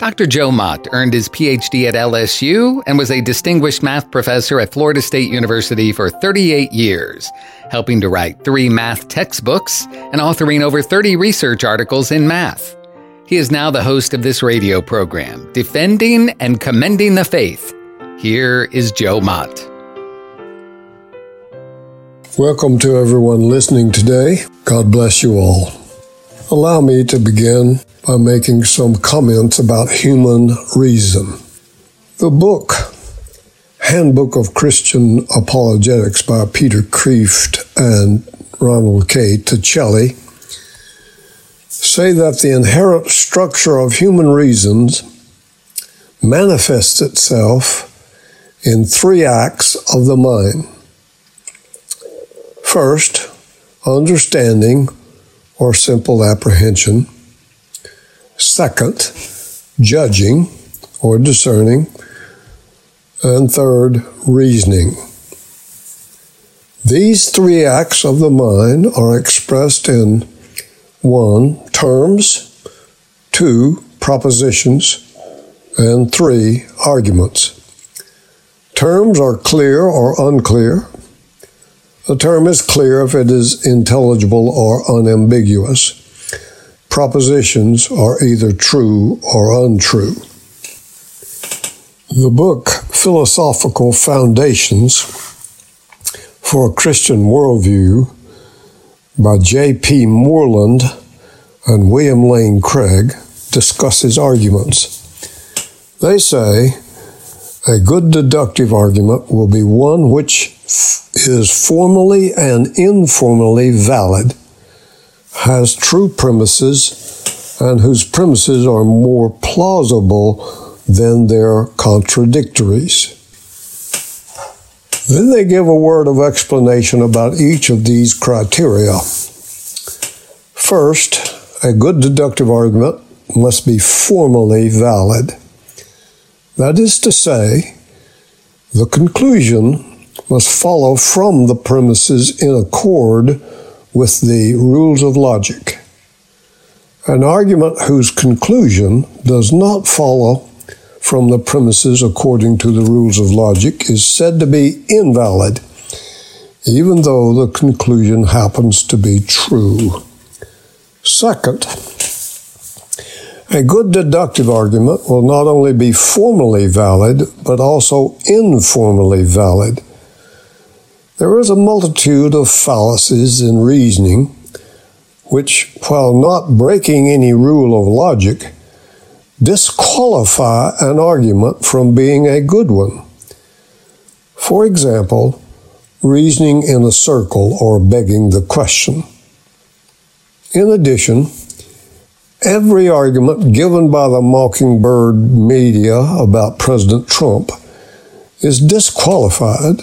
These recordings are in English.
Dr. Joe Mott earned his PhD at LSU and was a distinguished math professor at Florida State University for 38 years, helping to write three math textbooks and authoring over 30 research articles in math. He is now the host of this radio program, Defending and Commending the Faith. Here is Joe Mott. Welcome to everyone listening today. God bless you all. Allow me to begin by making some comments about human reason. The book, Handbook of Christian Apologetics by Peter Kreeft and Ronald K. Tacelli, say that the inherent structure of human reasons manifests itself in three acts of the mind. First, understanding or simple apprehension. Second, judging or discerning. And third, reasoning. These three acts of the mind are expressed in one, terms, two, propositions, and three, arguments. Terms are clear or unclear. A term is clear if it is intelligible or unambiguous. Propositions are either true or untrue. The book Philosophical Foundations for a Christian Worldview by J.P. Moreland and William Lane Craig discusses arguments. They say a good deductive argument will be one which is formally and informally valid, has true premises, and whose premises are more plausible than their contradictories. Then they give a word of explanation about each of these criteria. First, a good deductive argument must be formally valid. That is to say, the conclusion must follow from the premises in accord with the rules of logic. An argument whose conclusion does not follow from the premises according to the rules of logic is said to be invalid, even though the conclusion happens to be true. Second, a good deductive argument will not only be formally valid, but also informally valid. There is a multitude of fallacies in reasoning which, while not breaking any rule of logic, disqualify an argument from being a good one. For example, reasoning in a circle or begging the question. In addition, every argument given by the Mockingbird media about President Trump is disqualified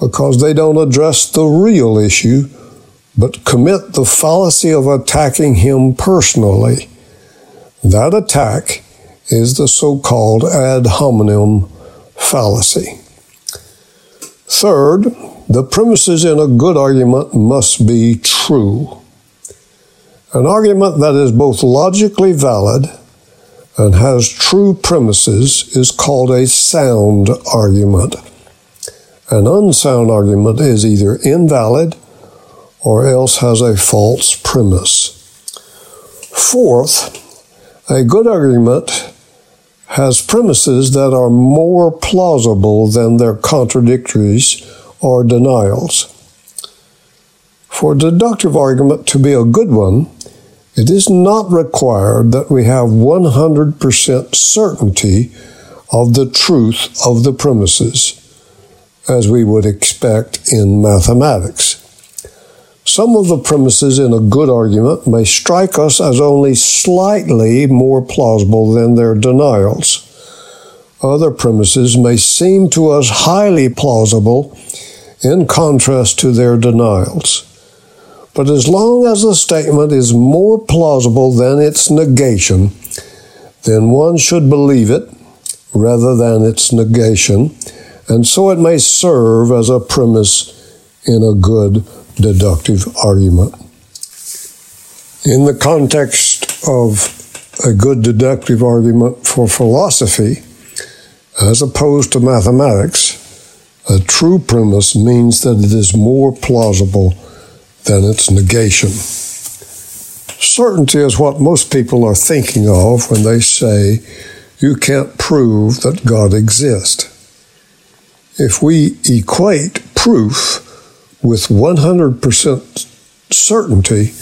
because they don't address the real issue but commit the fallacy of attacking him personally. That attack is the so called ad hominem fallacy. Third, the premises in a good argument must be true. An argument that is both logically valid and has true premises is called a sound argument. An unsound argument is either invalid or else has a false premise. Fourth, a good argument has premises that are more plausible than their contradictories or denials. For a deductive argument to be a good one, it is not required that we have 100% certainty of the truth of the premises, as we would expect in mathematics. Some of the premises in a good argument may strike us as only slightly more plausible than their denials. Other premises may seem to us highly plausible in contrast to their denials. But as long as the statement is more plausible than its negation, then one should believe it rather than its negation, and so it may serve as a premise in a good deductive argument. In the context of a good deductive argument for philosophy, as opposed to mathematics, a true premise means that it is more plausible than its negation. Certainty is what most people are thinking of when they say you can't prove that God exists. If we equate proof with 100% certainty,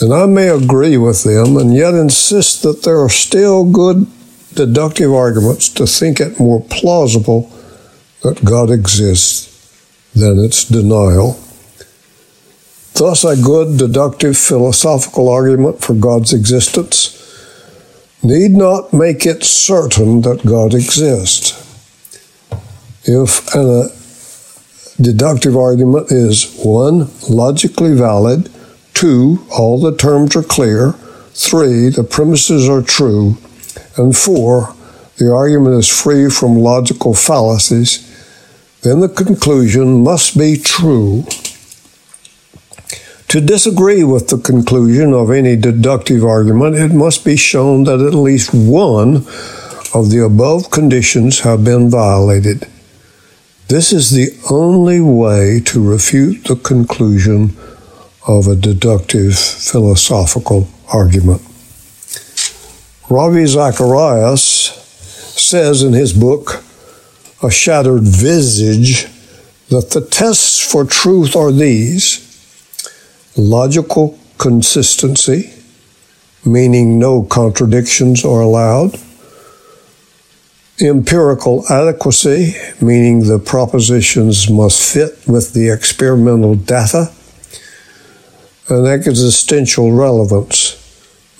then I may agree with them and yet insist that there are still good deductive arguments to think it more plausible that God exists than its denial. Thus, a good deductive philosophical argument for God's existence need not make it certain that God exists. If a uh, deductive argument is one, logically valid, two, all the terms are clear, three, the premises are true, and four, the argument is free from logical fallacies, then the conclusion must be true. To disagree with the conclusion of any deductive argument, it must be shown that at least one of the above conditions have been violated. This is the only way to refute the conclusion of a deductive philosophical argument. Ravi Zacharias says in his book, A Shattered Visage, that the tests for truth are these logical consistency, meaning no contradictions are allowed, empirical adequacy, meaning the propositions must fit with the experimental data, and existential relevance,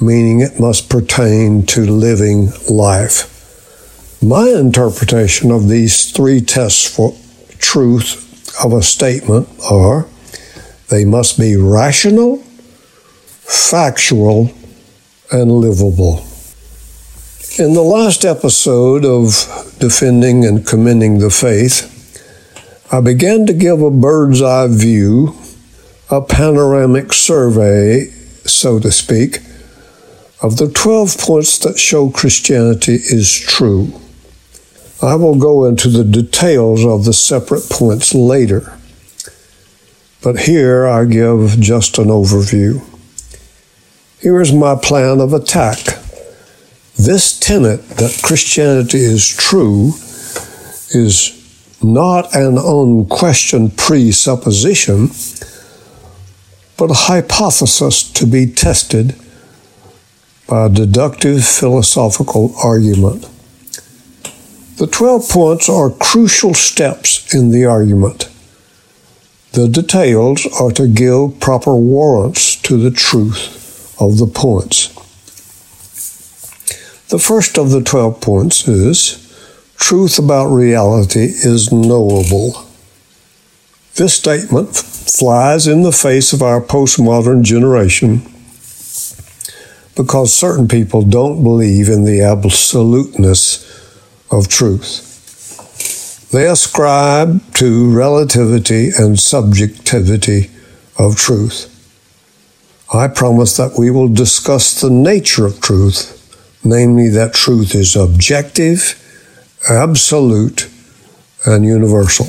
meaning it must pertain to living life. My interpretation of these three tests for truth of a statement are they must be rational, factual, and livable. In the last episode of Defending and Commending the Faith, I began to give a bird's eye view, a panoramic survey, so to speak, of the 12 points that show Christianity is true. I will go into the details of the separate points later. But here I give just an overview. Here is my plan of attack. This tenet that Christianity is true is not an unquestioned presupposition, but a hypothesis to be tested by a deductive philosophical argument. The 12 points are crucial steps in the argument. The details are to give proper warrants to the truth of the points. The first of the 12 points is truth about reality is knowable. This statement flies in the face of our postmodern generation because certain people don't believe in the absoluteness of truth. They ascribe to relativity and subjectivity of truth. I promise that we will discuss the nature of truth, namely that truth is objective, absolute, and universal.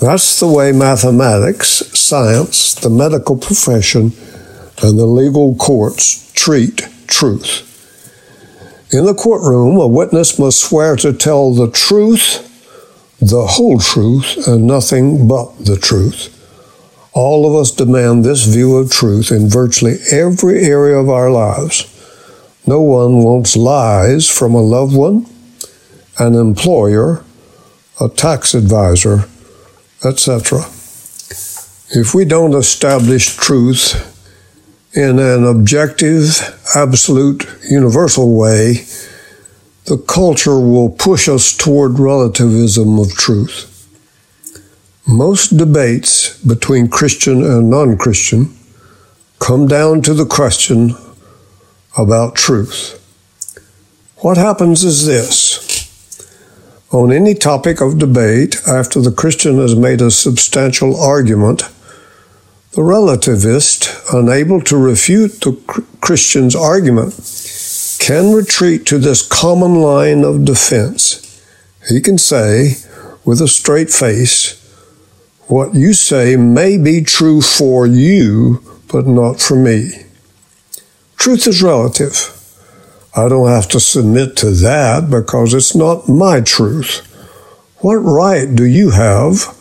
That's the way mathematics, science, the medical profession, and the legal courts treat truth. In the courtroom, a witness must swear to tell the truth, the whole truth, and nothing but the truth. All of us demand this view of truth in virtually every area of our lives. No one wants lies from a loved one, an employer, a tax advisor, etc. If we don't establish truth in an objective, absolute, universal way, the culture will push us toward relativism of truth. Most debates between Christian and non Christian come down to the question about truth. What happens is this. On any topic of debate, after the Christian has made a substantial argument, the relativist, unable to refute the Christian's argument, can retreat to this common line of defense. He can say, with a straight face, what you say may be true for you, but not for me. Truth is relative. I don't have to submit to that because it's not my truth. What right do you have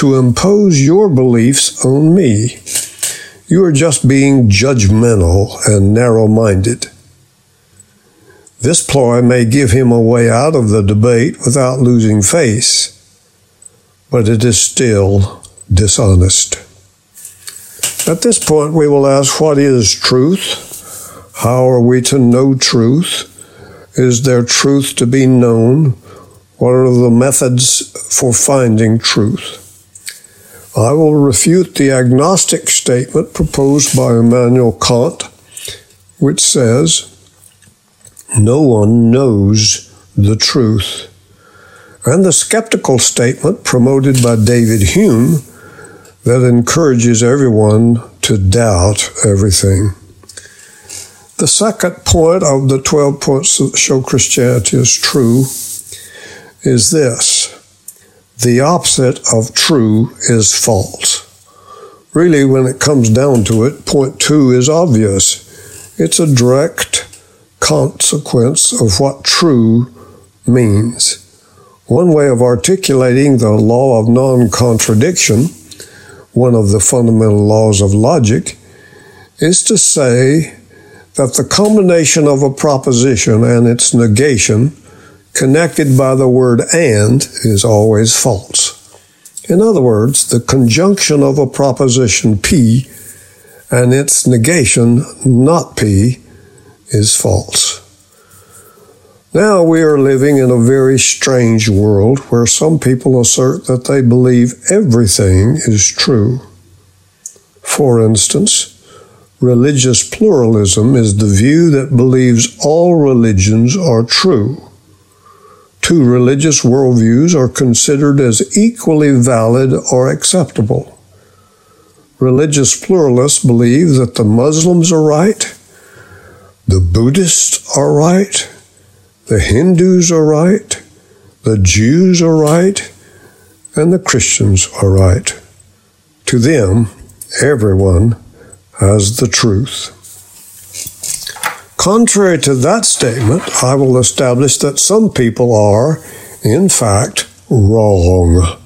to impose your beliefs on me? You are just being judgmental and narrow minded. This ploy may give him a way out of the debate without losing face, but it is still dishonest. At this point, we will ask what is truth? How are we to know truth? Is there truth to be known? What are the methods for finding truth? I will refute the agnostic statement proposed by Immanuel Kant, which says, No one knows the truth, and the skeptical statement promoted by David Hume that encourages everyone to doubt everything. The second point of the 12 points that show Christianity is true is this the opposite of true is false. Really, when it comes down to it, point two is obvious. It's a direct consequence of what true means. One way of articulating the law of non contradiction, one of the fundamental laws of logic, is to say that the combination of a proposition and its negation connected by the word and is always false. In other words, the conjunction of a proposition P and its negation, not P, is false. Now we are living in a very strange world where some people assert that they believe everything is true. For instance, Religious pluralism is the view that believes all religions are true. Two religious worldviews are considered as equally valid or acceptable. Religious pluralists believe that the Muslims are right, the Buddhists are right, the Hindus are right, the Jews are right, and the Christians are right. To them, everyone as the truth. Contrary to that statement, I will establish that some people are, in fact, wrong.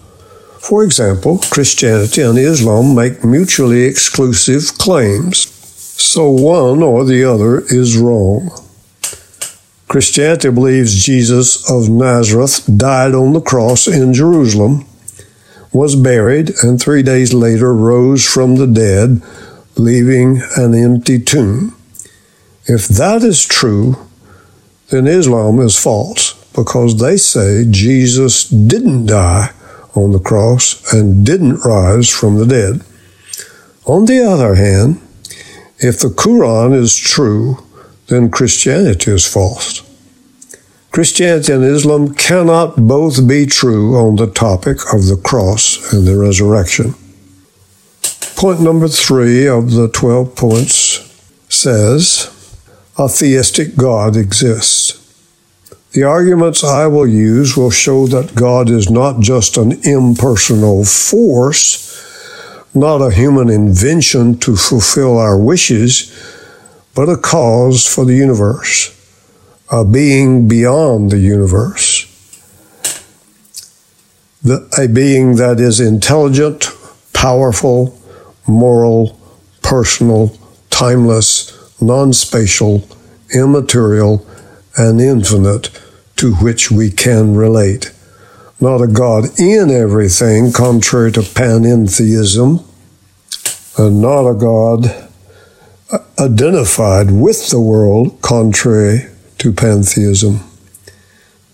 For example, Christianity and Islam make mutually exclusive claims, so one or the other is wrong. Christianity believes Jesus of Nazareth died on the cross in Jerusalem, was buried, and three days later rose from the dead leaving an empty tomb. If that is true, then Islam is false because they say Jesus didn't die on the cross and didn't rise from the dead. On the other hand, if the Quran is true, then Christianity is false. Christianity and Islam cannot both be true on the topic of the cross and the resurrection. Point number three of the 12 points says a theistic God exists. The arguments I will use will show that God is not just an impersonal force, not a human invention to fulfill our wishes, but a cause for the universe, a being beyond the universe, a being that is intelligent, powerful, moral, personal, timeless, non spatial, immaterial, and infinite to which we can relate. Not a God in everything, contrary to panentheism, and not a God identified with the world, contrary to pantheism.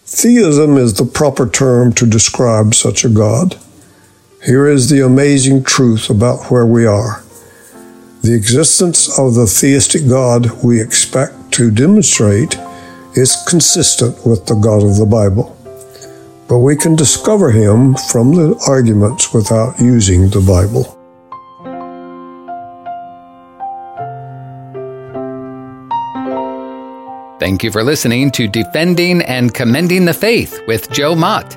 Theism is the proper term to describe such a God. Here is the amazing truth about where we are. The existence of the theistic God we expect to demonstrate is consistent with the God of the Bible, but we can discover him from the arguments without using the Bible. Thank you for listening to Defending and Commending the Faith with Joe Mott,